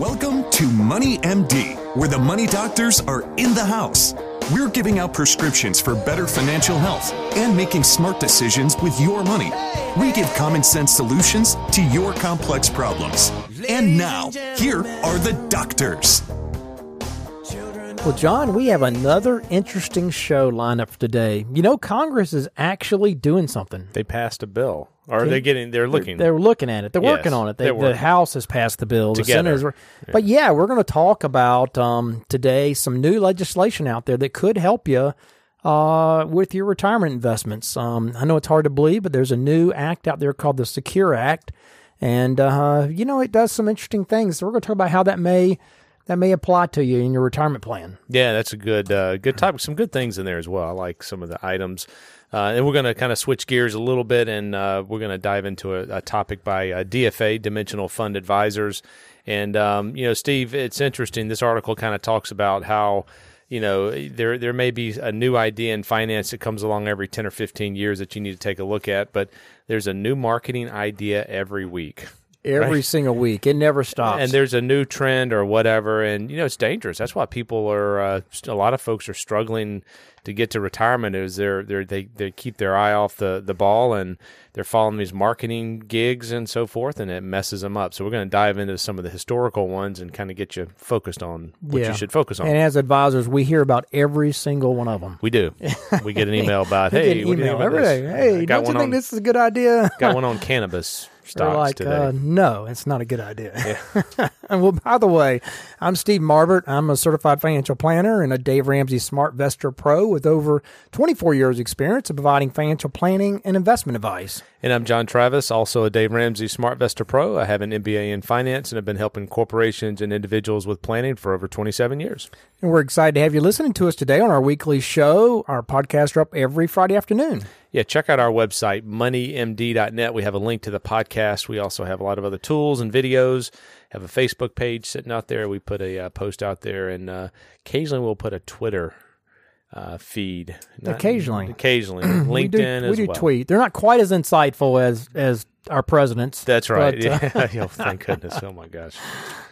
Welcome to Money MD, where the money doctors are in the house. We're giving out prescriptions for better financial health and making smart decisions with your money. We give common sense solutions to your complex problems. And now, here are the doctors. Well, John, we have another interesting show lined up for today. You know, Congress is actually doing something. They passed a bill, or they're getting, they're looking. They're looking at it. They're Yes, working on it. They, they're the. House has passed the bill. The Together. Senate is, But yeah, we're going to talk about um, today some new legislation out there that could help you uh, with your retirement investments. Um, I know it's hard to believe, but there's a new act out there called the Secure Act, and uh, you know it does some interesting things. So we're going to talk about how that may that may apply to you in your retirement plan. yeah, that's a good, uh, good topic. Some good things in there as well. I like some of the items. Uh, and we're going to kind of switch gears a little bit, and uh, we're going to dive into a, a topic by uh, DFA, Dimensional Fund Advisors. And um, you know, Steve, it's interesting. This article kind of talks about how you know there there may be a new idea in finance that comes along every ten or fifteen years that you need to take a look at, but there's a new marketing idea every week. Every Right. single week, it never stops. and there's a new trend or whatever and you know it's dangerous that's why people are uh, st- a lot of folks are struggling to get to retirement is they're, they're they they keep their eye off the the ball and they're following these marketing gigs and so forth and it messes them up so we're going to dive into some of the historical ones and kind of get you focused on what Yeah. you should focus on And as advisors, we hear about every single one of them. we do we get an email about hey get what do you email think about every day. Hey, I got don't you think on this is a good idea? got one on cannabis stocks like, today uh, no, it's not a good idea. and well, by the way, I'm Steve Marbert. I'm a certified financial planner and a Dave Ramsey SmartVestor Pro with over 24 years experience of providing financial planning and investment advice. And I'm John Travis, also a Dave Ramsey SmartVestor Pro. I have an MBA in finance and have been helping corporations and individuals with planning for over 27 years. And we're excited to have you listening to us today on our weekly show. Our podcasts are up every Friday afternoon. Yeah, check out our website, moneymd.net. We have a link to the podcast. We also have a lot of other tools and videos. Have a Facebook page sitting out there. We put a uh, post out there, and uh, occasionally we'll put a Twitter uh, feed. Not- Occasionally. occasionally, we do, LinkedIn we do well. tweet. They're not quite as insightful as as our presidents. That's right. But, uh, yeah. oh, thank goodness. Oh my gosh.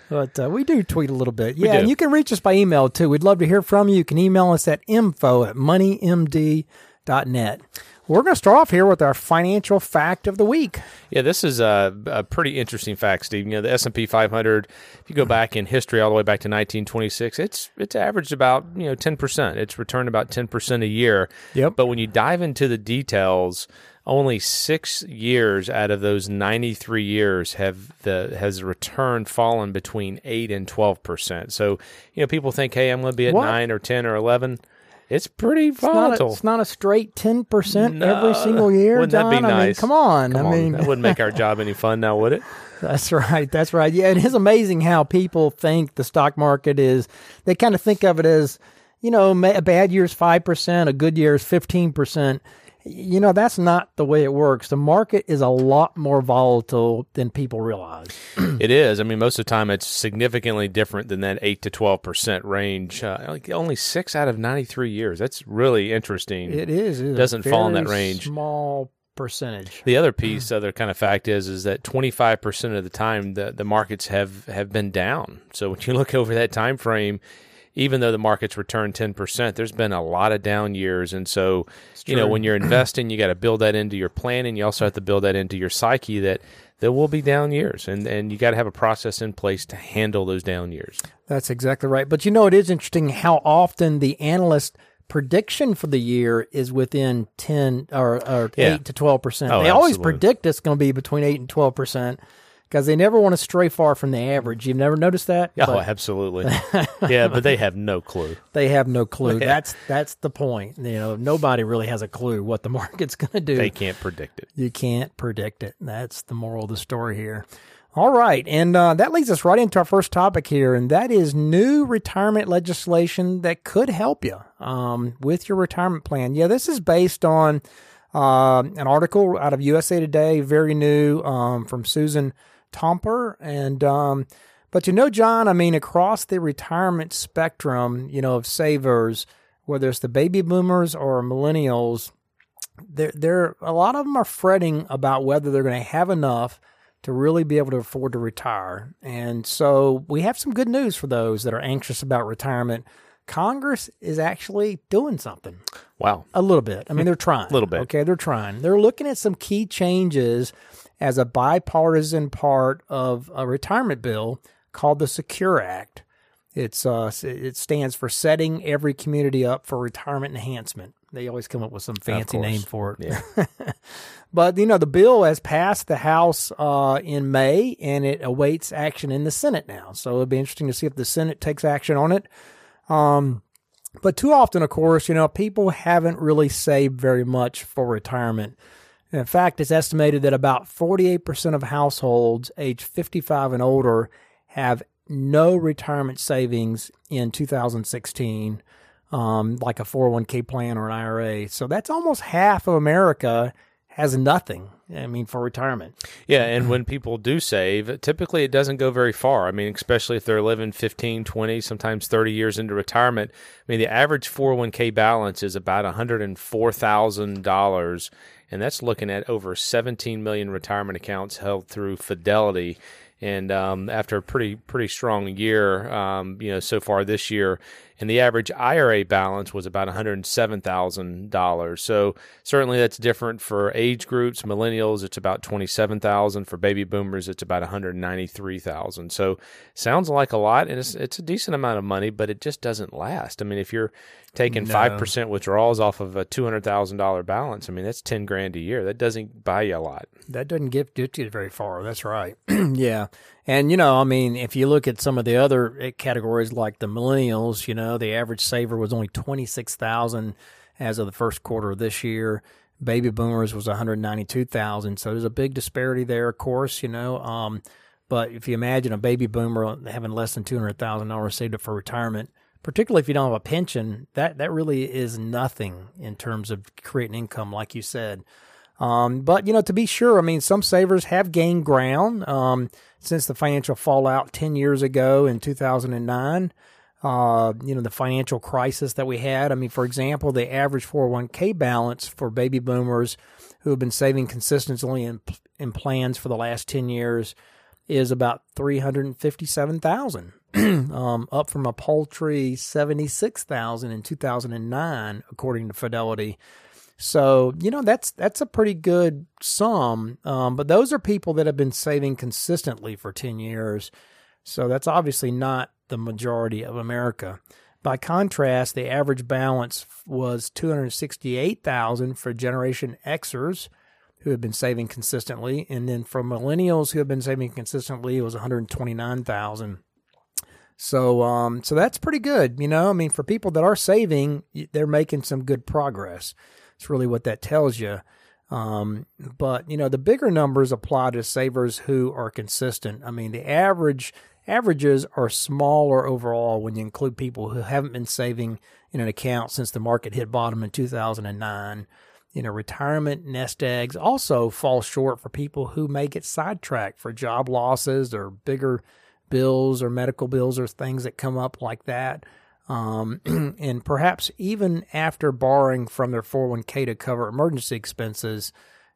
But uh, we do tweet a little bit. Yeah, and you can reach us by email too. We'd love to hear from you. You can email us at info at moneymd.net. We're going to start off here with our financial fact of the week. Yeah, this is a, a pretty interesting fact, Steve. You know, the S and P 500. If you go back in history, all the way back to 1926, it's it's averaged about you know 10 percent. It's returned about 10 percent a year. Yep. But when you dive into the details, only six years out of those 93 years have the has the return fallen between eight and 12 percent. So you know, people think, hey, I'm going to be at What? nine or 10 or 11. It's pretty It's not, a, volatile. it's not a straight 10% No. every single year, Wouldn't that John. be I mean, nice? come on. Come I on, mean, that wouldn't make our job any fun now, would it? That's right. That's right. Yeah, it is amazing how people think the stock market is. They kind of think of it as, you know, a bad year's five percent, a good year's fifteen percent. You know, that's not the way it works. The market is a lot more volatile than people realize. It is. I mean, most of the time it's significantly different than that eight to twelve percent range. Uh, like only six out of ninety three years. That's really interesting. It is. It Doesn't fall in that range. Small percentage. The other piece, other kind of fact is, is that twenty five percent of the time the the markets have have been down. So when you look over that time frame, even though the markets return ten percent, there's been a lot of down years. And so, you know, when you're investing, you got to build that into your planning. You also have to build that into your psyche that there will be down years, and and you got to have a process in place to handle those down years. That's exactly right. But you know, it is interesting how often the analyst prediction for the year is within 10 or, or Yeah. 8 to 12%. Oh, they always predict it's going to be between 8 and 12% because they never want to stray far from the average. You've never noticed that? Oh, But absolutely. yeah, but they have no clue. they have no clue. That's that's the point. You know, nobody really has a clue what the market's going to do. They can't predict it. You can't predict it. That's the moral of the story here. All right. And uh, that leads us right into our first topic here, and that is new retirement legislation that could help you um, with your retirement plan. Yeah, this is based on uh, an article out of USA Today, very new um, from Susan Tompor. And, um, but you know, John, I mean, across the retirement spectrum, you know, of savers, whether it's the baby boomers or millennials, there, there, a lot of them are fretting about whether they're going to have enough to really be able to afford to retire. And so we have some good news for those that are anxious about retirement. Congress is actually doing something. Wow. A little bit. I mean, they're trying. a little bit. Okay, they're trying. They're looking at some key changes as a bipartisan part of a retirement bill called the Secure Act. It's uh, it stands for Setting Every Community Up for Retirement Enhancement. They always come up with some fancy name for it. Yeah. but you know, the bill has passed the House uh, in May, and it awaits action in the Senate now. So it'll be interesting to see if the Senate takes action on it. Um, but too often, of course, you know, people haven't really saved very much for retirement. In fact, it's estimated that about 48% of households aged 55 and older have no retirement savings in 2016, um, like a 401k plan or an IRA. So that's almost half of America has nothing. I mean, for retirement. Yeah, and when people do save, typically it doesn't go very far. I mean, especially if they're living 15, 20, sometimes 30 years into retirement. I mean, the average 401k balance is about $104,000, and that's looking at over 17 million retirement accounts held through Fidelity and um, after a pretty pretty strong year, um, you know, so far this year, and the average IRA balance was about one hundred seven thousand dollars. So certainly that's different for age groups. Millennials, it's about twenty seven thousand. For baby boomers, it's about one hundred ninety three thousand. So sounds like a lot, and it's it's a decent amount of money, but it just doesn't last. I mean, if you're taking five No. percent withdrawals off of a two hundred thousand dollar balance, I mean that's ten grand a year. That doesn't buy you a lot. That doesn't get, get you very far. That's right. yeah. And, you know, I mean, if you look at some of the other eh, categories like the millennials, you know, the average saver was only 26,000 as of the first quarter of this year. Baby boomers was 192,000. So there's a big disparity there, of course, you know. Um, but if you imagine a baby boomer having less than $200,000 saved up for retirement, particularly if you don't have a pension, that, that really is nothing in terms of creating income, like you said. Um, but you know, to be sure, I mean, some savers have gained ground um, since the financial fallout ten years ago in 2009. Uh, you know, the financial crisis that we had. I mean, for example, the average 401k balance for baby boomers who have been saving consistently in in plans for the last 10 years is about 357,000. um, up from a paltry 76,000 in 2009 according to Fidelity. So, you know, that's that's a pretty good sum. Um, but those are people that have been saving consistently for 10 years. So that's obviously not the majority of America. By contrast, the average balance was 268,000 for Generation Xers who have been saving consistently, and then for millennials who have been saving consistently, it was 129,000. So, um, so that's pretty good. You know, I mean, for people that are saving, they're making some good progress. It's really what that tells you. Um, but you know, the bigger numbers apply to savers who are consistent. I mean, the average averages are smaller overall when you include people who haven't been saving in an account since the market hit bottom in 2009. You know, retirement nest eggs also fall short for people who may get sidetracked for job losses or bigger bills or medical bills or things that come up like that. Um, and perhaps even after borrowing from their 401k to cover emergency expenses,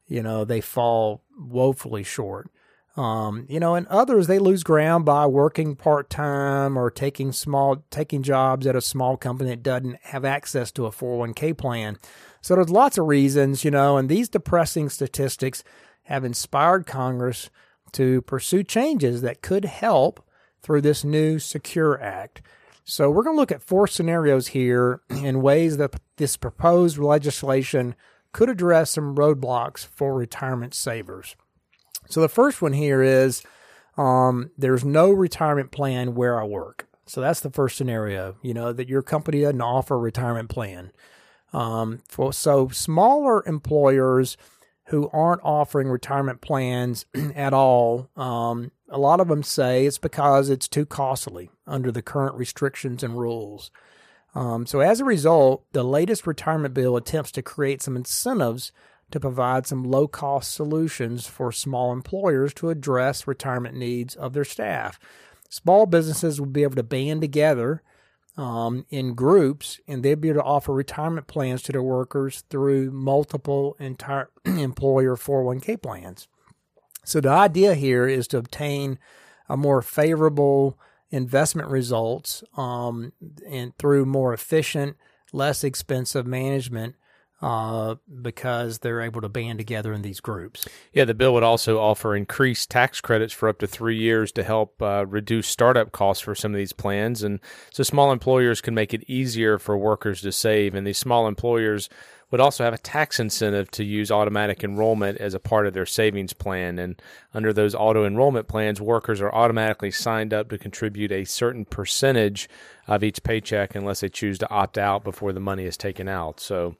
you know, they fall woefully short. Um, you know, and others they lose ground by working part time or taking small taking jobs at a small company that doesn't have access to a 401k plan. So there's lots of reasons, you know, and these depressing statistics have inspired Congress to pursue changes that could help through this new Secure Act. So we're going to look at four scenarios here in ways that this proposed legislation could address some roadblocks for retirement savers. So the first one here is um, there's no retirement plan where I work. So that's the first scenario, you know, that your company doesn't offer a retirement plan. Um, for, so smaller employers who aren't offering retirement plans at all, um, a lot of them say it's because it's too costly under the current restrictions and rules. Um, so as a result, the latest retirement bill attempts to create some incentives to provide some low cost solutions for small employers to address retirement needs of their staff. Small businesses will be able to band together um, in groups and they'd be able to offer retirement plans to their workers through multiple entire employer 401k plans. So the idea here is to obtain a more favorable investment results um, and through more efficient, less expensive management uh, because they're able to band together in these groups. Yeah, the bill would also offer increased tax credits for up to three years to help uh, reduce startup costs for some of these plans. And so small employers can make it easier for workers to save. And these small employers would also have a tax incentive to use automatic enrollment as a part of their savings plan. And under those auto enrollment plans, workers are automatically signed up to contribute a certain percentage of each paycheck unless they choose to opt out before the money is taken out. So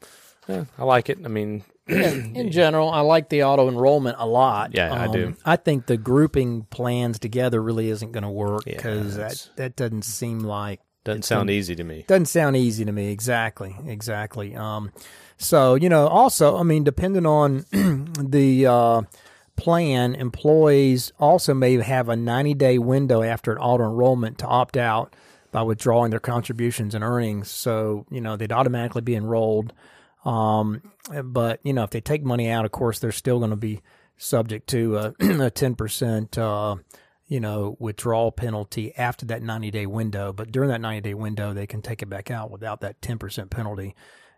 yeah, I like it. I mean, in general, I like the auto enrollment a lot. Yeah, I do. Um, I think the grouping plans together really isn't going to work because Yeah, that, that doesn't seem like doesn't sound easy to me. doesn't sound easy to me. Exactly, exactly. Um, so you know, also, I mean, depending on the uh, plan, employees also may have a 90 day window after an auto enrollment to opt out by withdrawing their contributions and earnings. So you know, they'd automatically be enrolled. Um, but you know, if they take money out, of course, they're still going to be subject to a, a 10%, uh, you know, withdrawal penalty after that 90 day window. But during that 90 day window, they can take it back out without that 10% penalty.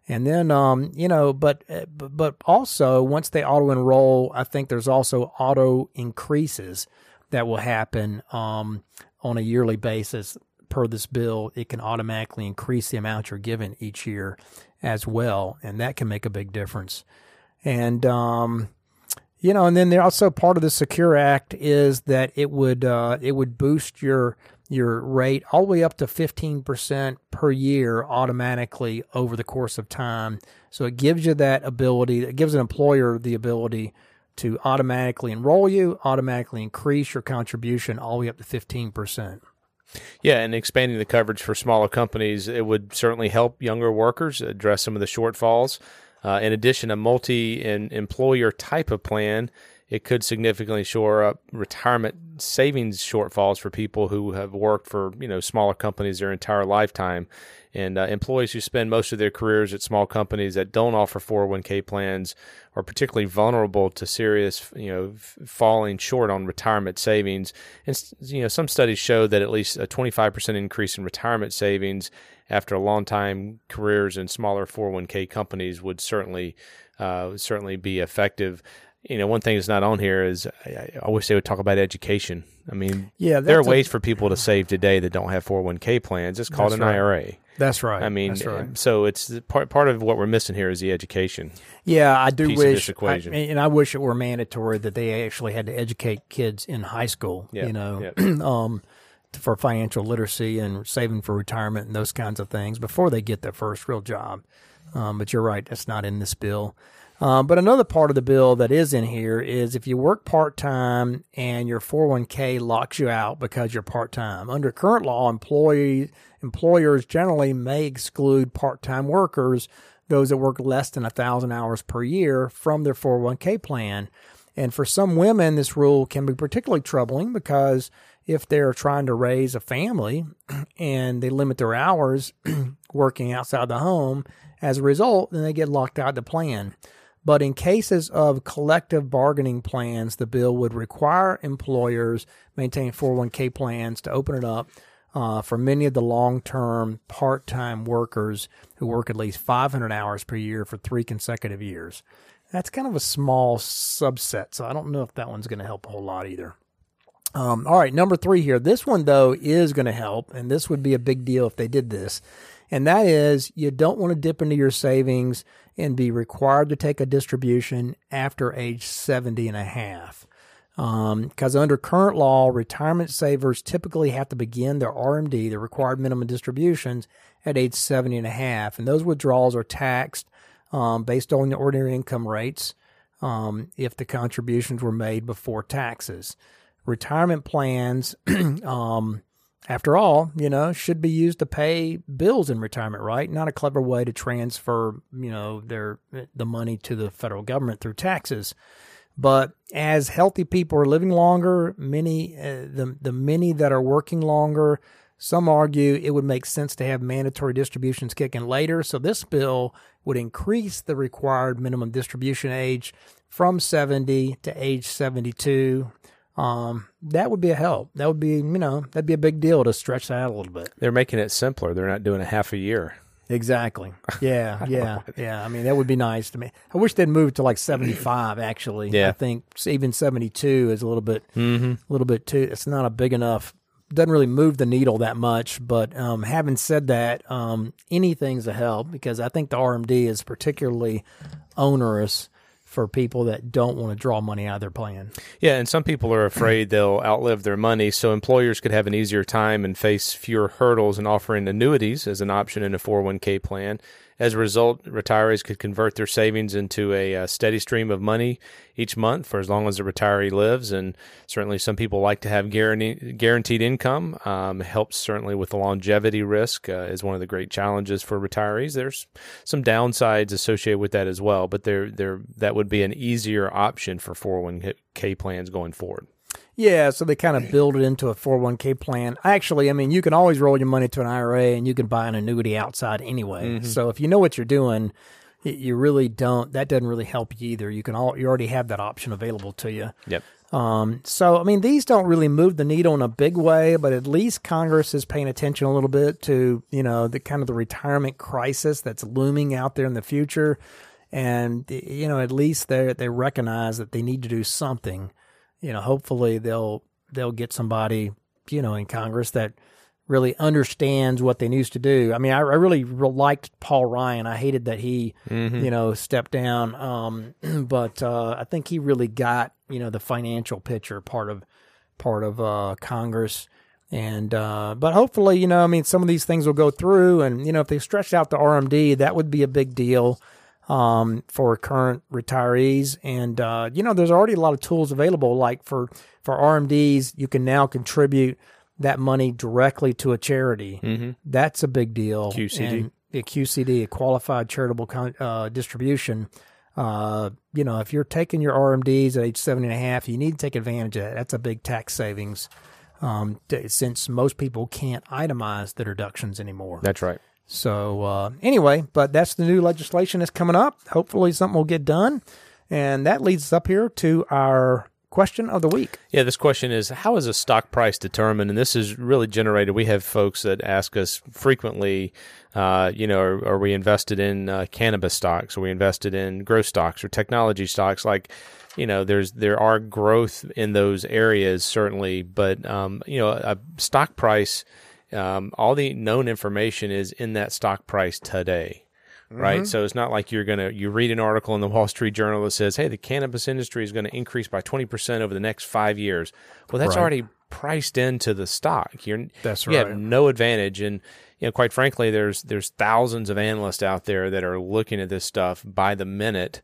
And then, um, you know, but, but but also once they auto enroll, I think there's also auto increases that will happen um, on a yearly basis. Per this bill, it can automatically increase the amount you're given each year as well, and that can make a big difference. And um, you know, and then there also part of the Secure Act is that it would uh, it would boost your your rate all the way up to fifteen percent per year automatically over the course of time. So it gives you that ability. It gives an employer the ability to automatically enroll you, automatically increase your contribution all the way up to fifteen percent. Yeah, and expanding the coverage for smaller companies, it would certainly help younger workers address some of the shortfalls. Uh, in addition, a multi employer type of plan, it could significantly shore up retirement savings shortfalls for people who have worked for you know smaller companies their entire lifetime. And uh, employees who spend most of their careers at small companies that don't offer 401k plans are particularly vulnerable to serious, you know, f- falling short on retirement savings. And you know, some studies show that at least a 25% increase in retirement savings after a long time careers in smaller 401k companies would certainly uh, certainly be effective. You know, one thing that's not on here is I, I wish they would talk about education. I mean, Yeah, there are that's a- ways for people to save today that don't have 401k plans. It's called an right. IRA. That's right. I mean, right. so it's part part of what we're missing here is the education. Yeah, I do piece of wish, this equation. I, and I wish it were mandatory that they actually had to educate kids in high school. Yeah, You know, yeah. um, for financial literacy and saving for retirement and those kinds of things before they get their first real job. Um, but you're right, that's not in this bill. Um, but another part of the bill that is in here is if you work part time and your 401k locks you out because you're part time. Under current law, employers generally may exclude part time workers, those that work less than a thousand hours per year, from their 401k plan. And for some women, this rule can be particularly troubling because if they're trying to raise a family and they limit their hours working outside the home, as a result, then they get locked out of the plan. But in cases of collective bargaining plans, the bill would require employers maintain 401k plans to open it up uh, for many of the long term part time workers who work at least 500 hours per year for three consecutive years. That's kind of a small subset, so I don't know if that one's going to help a whole lot either. Um, all right, number three here. This one, though, is going to help, and this would be a big deal if they did this. And that is, you don't want to dip into your savings and be required to take a distribution after age 70 and a half. Because under current law, retirement savers typically have to begin their RMD, the required minimum distributions, at age 70 and a half. And those withdrawals are taxed um, based on the ordinary income rates um, if the contributions were made before taxes. Retirement plans, um, after all, you know, should be used to pay bills in retirement, right? Not a clever way to transfer, you know, their the money to the federal government through taxes. But as healthy people are living longer, many uh, the the many that are working longer, some argue it would make sense to have mandatory distributions kick in later. So this bill would increase the required minimum distribution age from 70 to age 72. Um, that would be a help. That would be, you know, that'd be a big deal to stretch that out a little bit. They're making it simpler. They're not doing a half a year. Exactly. Yeah, yeah, yeah. I mean, that would be nice to me. I wish they'd move to like seventy-five. Actually, Yeah. I think even seventy-two is a little bit, a little bit too. It's not a big enough. Doesn't really move the needle that much. But um, having said that, um, anything's a help because I think the RMD is particularly onerous for people that don't want to draw money out of their plan. Yeah, and some people are afraid they'll outlive their money, so employers could have an easier time and face fewer hurdles in offering annuities as an option in a 401k plan. As a result, retirees could convert their savings into a, uh steady stream of money each month for as long as the retiree lives. And certainly, some people like to have guaranteed, guaranteed income. Um, helps certainly with the longevity risk uh, is one of the great challenges for retirees. There's some downsides associated with that as well, but there, there that would be an easier option for 401k plans going forward. Yeah, so they kind of build it into a 401k plan. Actually, I mean, you can always roll your money to an IRA and you can buy an annuity outside anyway. So if you know what you're doing, you really don't, that doesn't really help you either. You can all, you already have that option available to you. Yep. Um, so, I mean, these don't really move the needle in a big way, but at least Congress is paying attention a little bit to, you know, the kind of the retirement crisis that's looming out there in the future. And, you know, at least they they recognize that they need to do something. You know, hopefully they'll they'll get somebody, you know, in Congress that really understands what they need to do. I mean, I, I really re- liked Paul Ryan. I hated that he, you know, stepped down. Um, but uh, I think he really got you know the financial picture part of part of uh, Congress. And uh, but hopefully, you know, I mean, some of these things will go through, and you know, if they stretch out the RMD, that would be a big deal um, for current retirees. And uh, you know, there's already a lot of tools available. Like for for RMDs, you can now contribute that money directly to a charity. Mm-hmm. That's a big deal. QCD. And a QCD, a qualified charitable con- uh, distribution. Uh, you know, if you're taking your RMDs at age seven and a half, you need to take advantage of that. That's a big tax savings. Um, t- since most people can't itemize the deductions anymore. That's right. So uh, anyway, but that's the new legislation that's coming up. Hopefully, something will get done, and that leads us up here to our question of the week. Yeah, this question is how is a stock price determined? And this is really generated. We have folks that ask us frequently, uh, you know, are, are we invested in uh, cannabis stocks? Are we invested in growth stocks or technology stocks? Like, you know, there's there are growth in those areas certainly, but um, you know, a stock price, um, all the known information is in that stock price today right? So it's not like you're gonna you read an article in the Wall Street Journal that says, "Hey, the cannabis industry is going to increase by twenty percent over the next five years." Well, that's Right. already priced into the stock. You're That's you have no advantage, and you know, quite frankly, there's there's thousands of analysts out there that are looking at this stuff by the minute,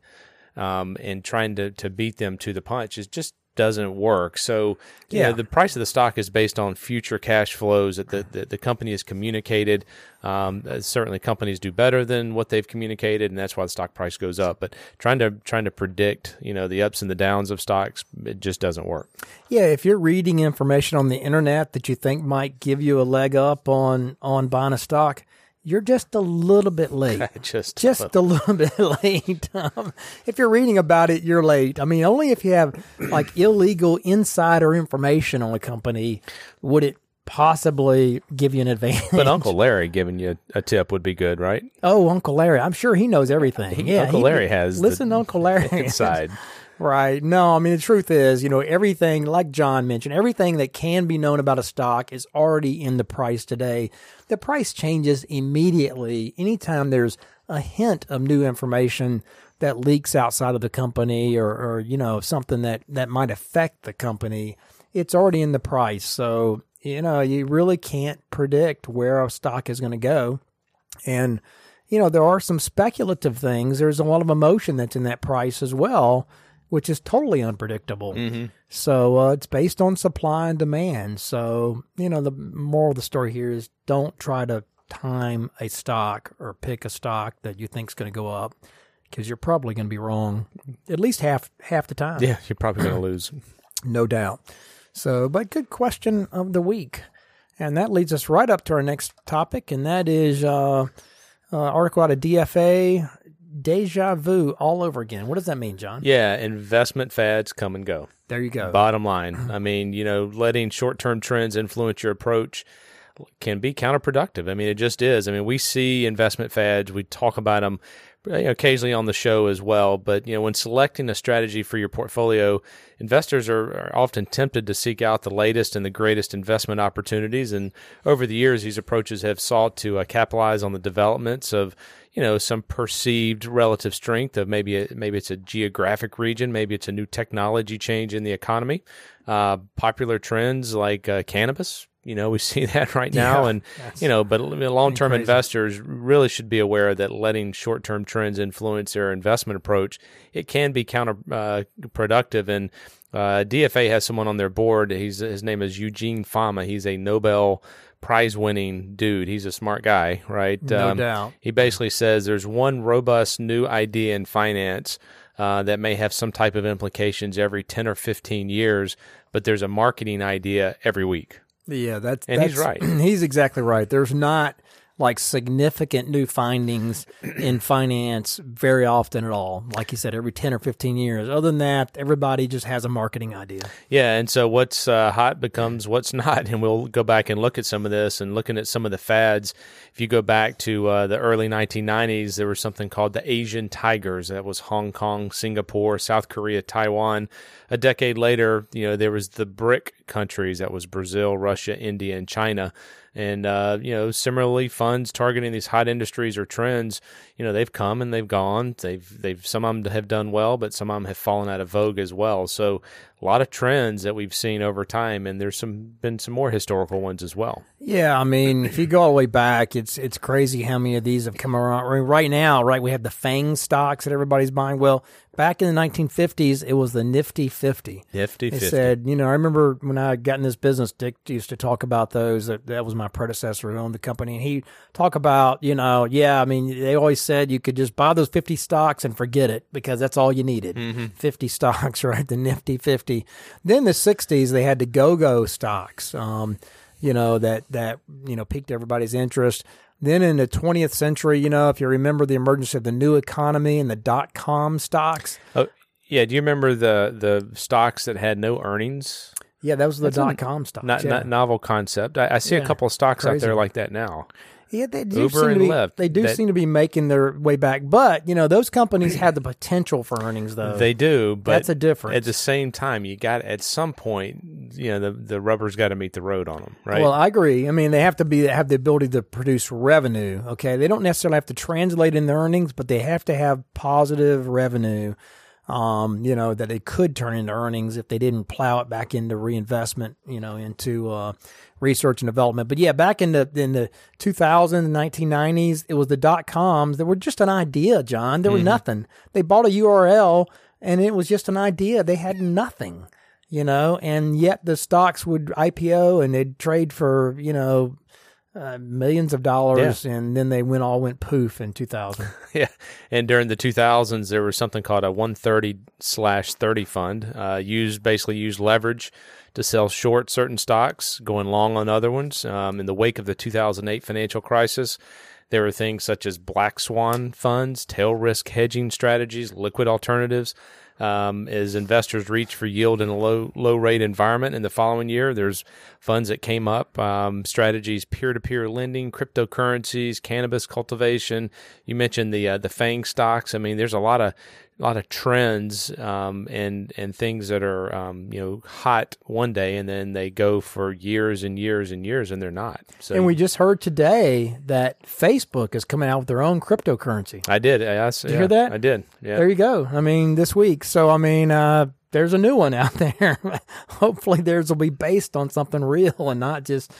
um, and trying to to beat them to the punch. It just doesn't work. So, you Yeah. know, the price of the stock is based on future cash flows that the, the, the company has communicated. Um, uh, certainly, companies do better than what they've communicated, and that's why the stock price goes up. But trying to trying to predict, you know, the ups and the downs of stocks, it just doesn't work. Yeah, if you're reading information on the internet that you think might give you a leg up on on buying a stock, you're just a little bit late. just just a little bit late. Um, if you're reading about it, you're late. I mean, only if you have like illegal insider information on a company would it possibly give you an advantage. But Uncle Larry giving you a tip would be good, right? oh, Uncle Larry, I'm sure he knows everything. Yeah, Uncle Larry has Listen, Uncle Larry Inside. Right. No, I mean, the truth is, you know, everything, like John mentioned, everything that can be known about a stock is already in the price today. The price changes immediately anytime there's a hint of new information that leaks outside of the company or, or you know, something that, that might affect the company. It's already in the price. So, you know, you really can't predict where a stock is going to go. And, you know, there are some speculative things. There's a lot of emotion that's in that price as well, which is totally unpredictable. So uh, it's based on supply and demand. So, you know, the moral of the story here is don't try to time a stock or pick a stock that you think is going to go up because you're probably going to be wrong at least half half the time. Yeah, you're probably going to lose. No doubt. So, but good question of the week. And that leads us right up to our next topic, and that is uh, uh, article out of DFA. Deja vu all over again. What does that mean, John? Yeah, investment fads come and go. There you go. Bottom line. I mean, you know, letting short term trends influence your approach can be counterproductive. I mean, it just is. I mean, we see investment fads, we talk about them occasionally on the show as well. But you know, when selecting a strategy for your portfolio, investors are, are, often tempted to seek out the latest and the greatest investment opportunities. And over the years, these approaches have sought to uh, capitalize on the developments of you know some perceived relative strength of maybe a, maybe it's a geographic region, maybe it's a new technology change in the economy. Uh, popular trends like uh, cannabis, you know, we see that right now, Yeah, and you know, but long term investors really should be aware that letting short term trends influence their investment approach, it can be counterproductive. and uh, DFA has someone on their board. He's his name is Eugene Fama. He's a Nobel Prize winning dude. He's a smart guy, right? Um, No doubt. He basically says there's one robust new idea in finance uh, that may have some type of implications every 10 or 15 years, but there's a marketing idea every week. Yeah, that's And he's right. He's exactly right. There's not like significant new findings in finance very often at all. Like you said, every ten or fifteen years. Other than that, everybody just has a marketing idea. Yeah, and so what's uh, hot becomes what's not, and we'll go back and look at some of this and looking at some of the fads. If you go back to uh, the early 1990s, there was something called the Asian Tigers. That was Hong Kong, Singapore, South Korea, Taiwan. A decade later, you know, there was the BRIC countries. That was Brazil, Russia, India, and China. And uh, you know, similarly, funds targeting these hot industries or trends, you know, they've come and they've gone. They've they've some of them have done well, but some of them have fallen out of vogue as well. So a lot of trends that we've seen over time, and there's some been some more historical ones as well. Yeah, I mean, if you go all the way back, it's it's crazy how many of these have come around. I mean, right now, right, we have the FANG stocks that everybody's buying. Well, back in the 1950s, it was the Nifty 50. Nifty They 50. said, you know, I remember when I got in this business, Dick used to talk about those. That, that was my predecessor who owned the company. And he talk about, you know, yeah, I mean, they always said you could just buy those 50 stocks and forget it because that's all you needed. Mm-hmm. 50 stocks, right? The Nifty 50. Then the 60s, they had the go-go stocks, um, you know, that, that, you know, piqued everybody's interest. Then in the 20th century, you know, if you remember the emergence of the new economy and the dot com stocks, Oh, yeah. Do you remember the the stocks that had no earnings? yeah, that was the dot com stocks. Not, yeah. not novel concept. I, I see a couple of stocks out there like that now. Yeah, they do Uber seem to be, Lyft, They do that- seem to be making their way back, but you know those companies had the potential for earnings, though. They do, but That's a difference. At the same time, you got at some point, you know, the the rubber's got to meet the road on them, right? Well, I agree. I mean, they have to be have the ability to produce revenue. Okay, they don't necessarily have to translate in their earnings, but they have to have positive revenue. Um, you know that they could turn into earnings if they didn't plow it back into reinvestment. You know, into uh, research and development. But yeah, back in the in the 2000s, 1990s, it was the dot coms that were just an idea. John, there were nothing. They bought a URL and it was just an idea. They had nothing you know, and yet the stocks would IPO and they'd trade for, you know, uh, millions of dollars, and then they went all went poof in 2000. yeah. And during the 2000s, there was something called a 130 slash 30 fund. Uh, used basically used leverage to sell short certain stocks, going long on other ones. Um, in the wake of the 2008 financial crisis, there were things such as black swan funds, tail risk hedging strategies, liquid alternatives. Um, as investors reach for yield in a low low rate environment in the following year, there's funds that came up, um, strategies, peer to peer lending, cryptocurrencies, cannabis cultivation. You mentioned the uh, the FANG stocks. I mean, there's a lot of a lot of trends um, and and things that are um, you know hot one day and then they go for years and years and years and they're not. So and we just heard today that Facebook is coming out with their own cryptocurrency. I did. I, I, you hear that? I did. Yeah. There you go. I mean, this week. So, I mean, uh, there's a new one out there. Hopefully, theirs will be based on something real and not just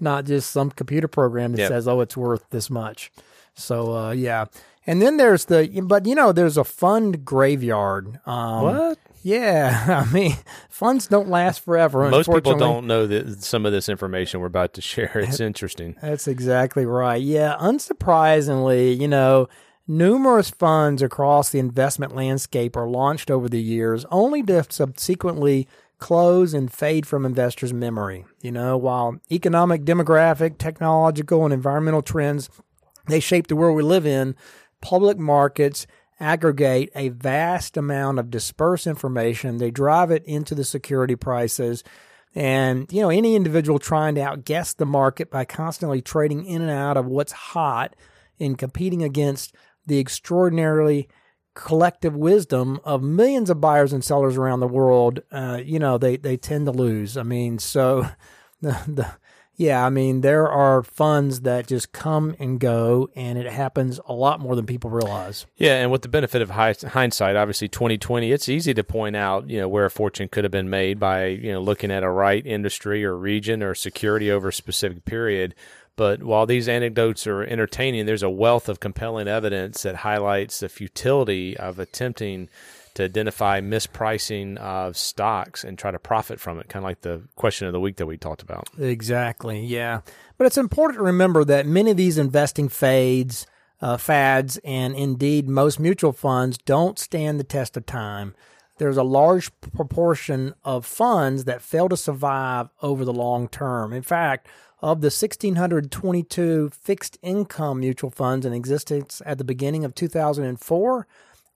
not just some computer program that Yep. says, "Oh, it's worth this much." So, uh, yeah. And then there's the, but you know, there's a fund graveyard. Um, What? Yeah, I mean, funds don't last forever. Most people don't know that some of this information we're about to share. It's interesting. That's exactly right. Yeah, unsurprisingly, you know, numerous funds across the investment landscape are launched over the years only to subsequently close and fade from investors' memory. You know, while economic, demographic, technological, and environmental trends they shape the world we live in, public markets aggregate a vast amount of dispersed information. They drive it into the security prices. And, you know, any individual trying to outguess the market by constantly trading in and out of what's hot and competing against the extraordinarily collective wisdom of millions of buyers and sellers around the world, uh, you know, they, they tend to lose. I mean, so the, the, yeah, I mean, there are funds that just come and go, and it happens a lot more than people realize. Yeah, and with the benefit of hindsight, obviously 2020, it's easy to point out, you know, where a fortune could have been made by, you know, looking at a right industry or region or security over a specific period. But while these anecdotes are entertaining, there's a wealth of compelling evidence that highlights the futility of attempting to identify mispricing of stocks and try to profit from it, kind of like the question of the week that we talked about. Exactly, yeah. But it's important to remember that many of these investing fades, uh, fads, and indeed most mutual funds don't stand the test of time. There's a large proportion of funds that fail to survive over the long term. In fact, of the 1,622 fixed income mutual funds in existence at the beginning of 2004,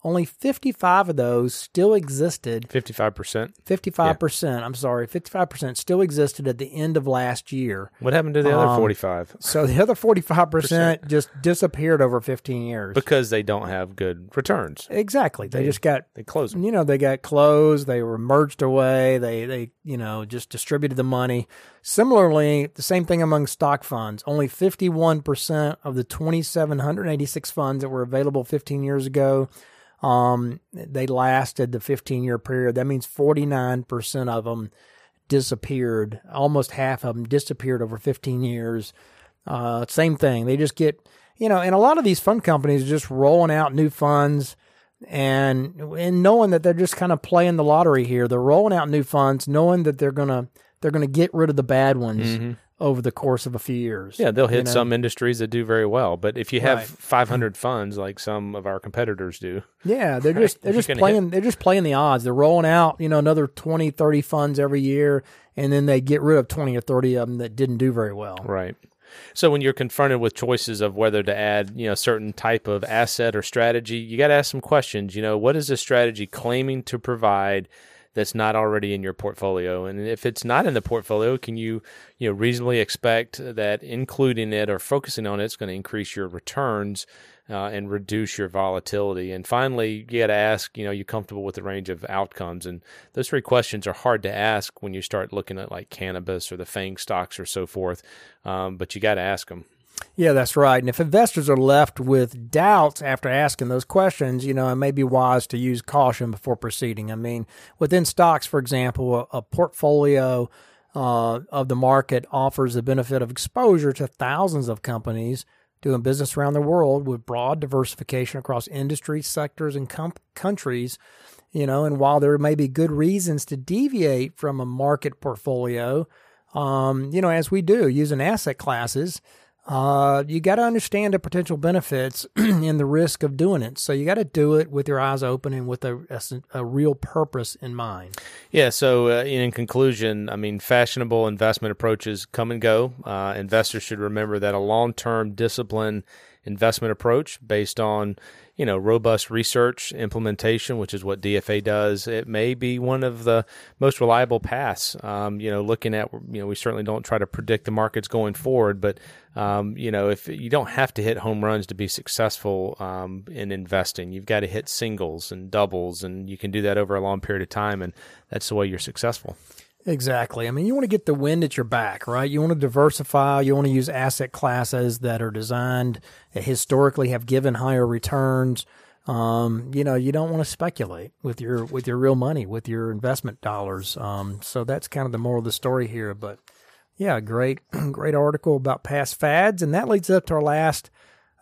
only 55 of those still existed. 55%? 55%. Yeah. I'm sorry. 55% still existed at the end of last year. What happened to the um, other 45? So the other 45% just disappeared over 15 years. Because they don't have good returns. Exactly. They, they just got they closed. You know, they got closed, they were merged away, they they, you know, just distributed the money. Similarly, the same thing among stock funds. Only 51% of the 2786 funds that were available 15 years ago um, they lasted the 15 year period. That means 49% of them disappeared. Almost half of them disappeared over 15 years. Uh, same thing. They just get, you know, and a lot of these fund companies are just rolling out new funds and and knowing that they're just kind of playing the lottery here. They're rolling out new funds, knowing that they're gonna they're gonna get rid of the bad ones. Mm-hmm over the course of a few years. Yeah, they'll hit you know? some industries that do very well, but if you have right. 500 funds like some of our competitors do, yeah, they're just they're just playing hit. they're just playing the odds. They're rolling out, you know, another 20, 30 funds every year and then they get rid of 20 or 30 of them that didn't do very well. Right. So when you're confronted with choices of whether to add, you know, a certain type of asset or strategy, you got to ask some questions. You know, what is this strategy claiming to provide that's not already in your portfolio? And if it's not in the portfolio, can you you know reasonably expect that including it or focusing on it is going to increase your returns uh, and reduce your volatility? And finally, you got to ask, you know, you comfortable with the range of outcomes? And those three questions are hard to ask when you start looking at like cannabis or the FANG stocks or so forth, um, but you got to ask them. Yeah, that's right. And if investors are left with doubts after asking those questions, you know, it may be wise to use caution before proceeding. I mean, within stocks, for example, a, a portfolio uh, of the market offers the benefit of exposure to thousands of companies doing business around the world with broad diversification across industries, sectors, and com- countries. You know, and while there may be good reasons to deviate from a market portfolio, um, you know, as we do using asset classes, uh, you got to understand the potential benefits and the risk of doing it. So you got to do it with your eyes open and with a, a, a real purpose in mind. Yeah. So uh, in conclusion, I mean, fashionable investment approaches come and go. Uh, investors should remember that a long term discipline investment approach based on you know robust research implementation, which is what DFA does, it may be one of the most reliable paths. Um, you know, looking at you know we certainly don't try to predict the markets going forward, but um, you know if you don't have to hit home runs to be successful um, in investing, you've got to hit singles and doubles, and you can do that over a long period of time, and that's the way you're successful. Exactly. I mean, you want to get the wind at your back, right? You want to diversify. You want to use asset classes that are designed that historically have given higher returns. Um, you know, you don't want to speculate with your with your real money, with your investment dollars. Um, so that's kind of the moral of the story here. But yeah, great, great article about past fads, and that leads up to our last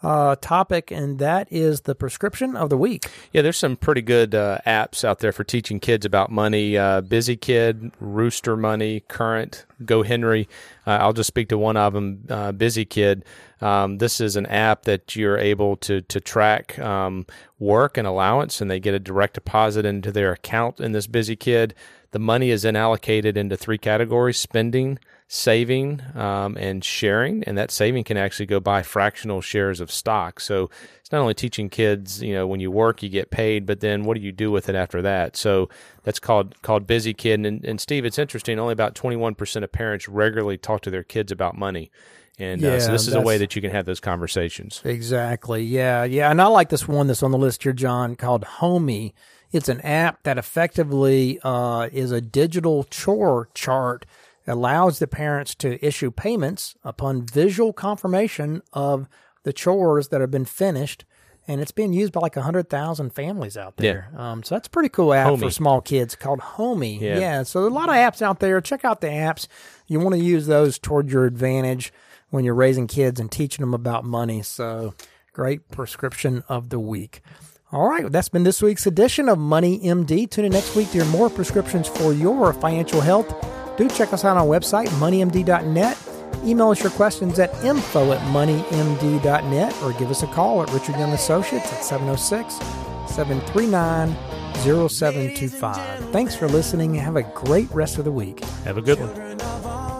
uh, topic, and that is the prescription of the week. Yeah, there's some pretty good uh, apps out there for teaching kids about money. Uh, BusyKid, Rooster Money, Current, GoHenry. Uh, I'll just speak to one of them, uh, BusyKid. Um, this is an app that you're able to to track um, work and allowance, and they get a direct deposit into their account in this BusyKid. The money is then allocated into three categories: spending, saving um, and sharing, and that saving can actually go buy fractional shares of stock. So it's not only teaching kids, you know, when you work you get paid, but then what do you do with it after that? So that's called called BusyKid. And, and Steve, it's interesting. Only about twenty one percent of parents regularly talk to their kids about money. And Yeah, uh, so this is a way that you can have those conversations. Exactly. Yeah. Yeah. And I like this one that's on the list here, John, called Homey. It's an app that effectively uh, is a digital chore chart, allows the parents to issue payments upon visual confirmation of the chores that have been finished. And it's being used by like 100,000 families out there. Um, so that's a pretty cool app for small kids called Homey. Yeah. yeah. So a lot of apps out there. Check out the apps. You want to use those toward your advantage when you're raising kids and teaching them about money. So great prescription of the week. All right, that's been this week's edition of Money MD. Tune in next week to hear more prescriptions for your financial health. Do check us out on our website, moneymd.net. Email us your questions at info at moneymd.net or give us a call at Richard Young Associates at 706 739 0725. Thanks for listening. And have a great rest of the week. Have a good one.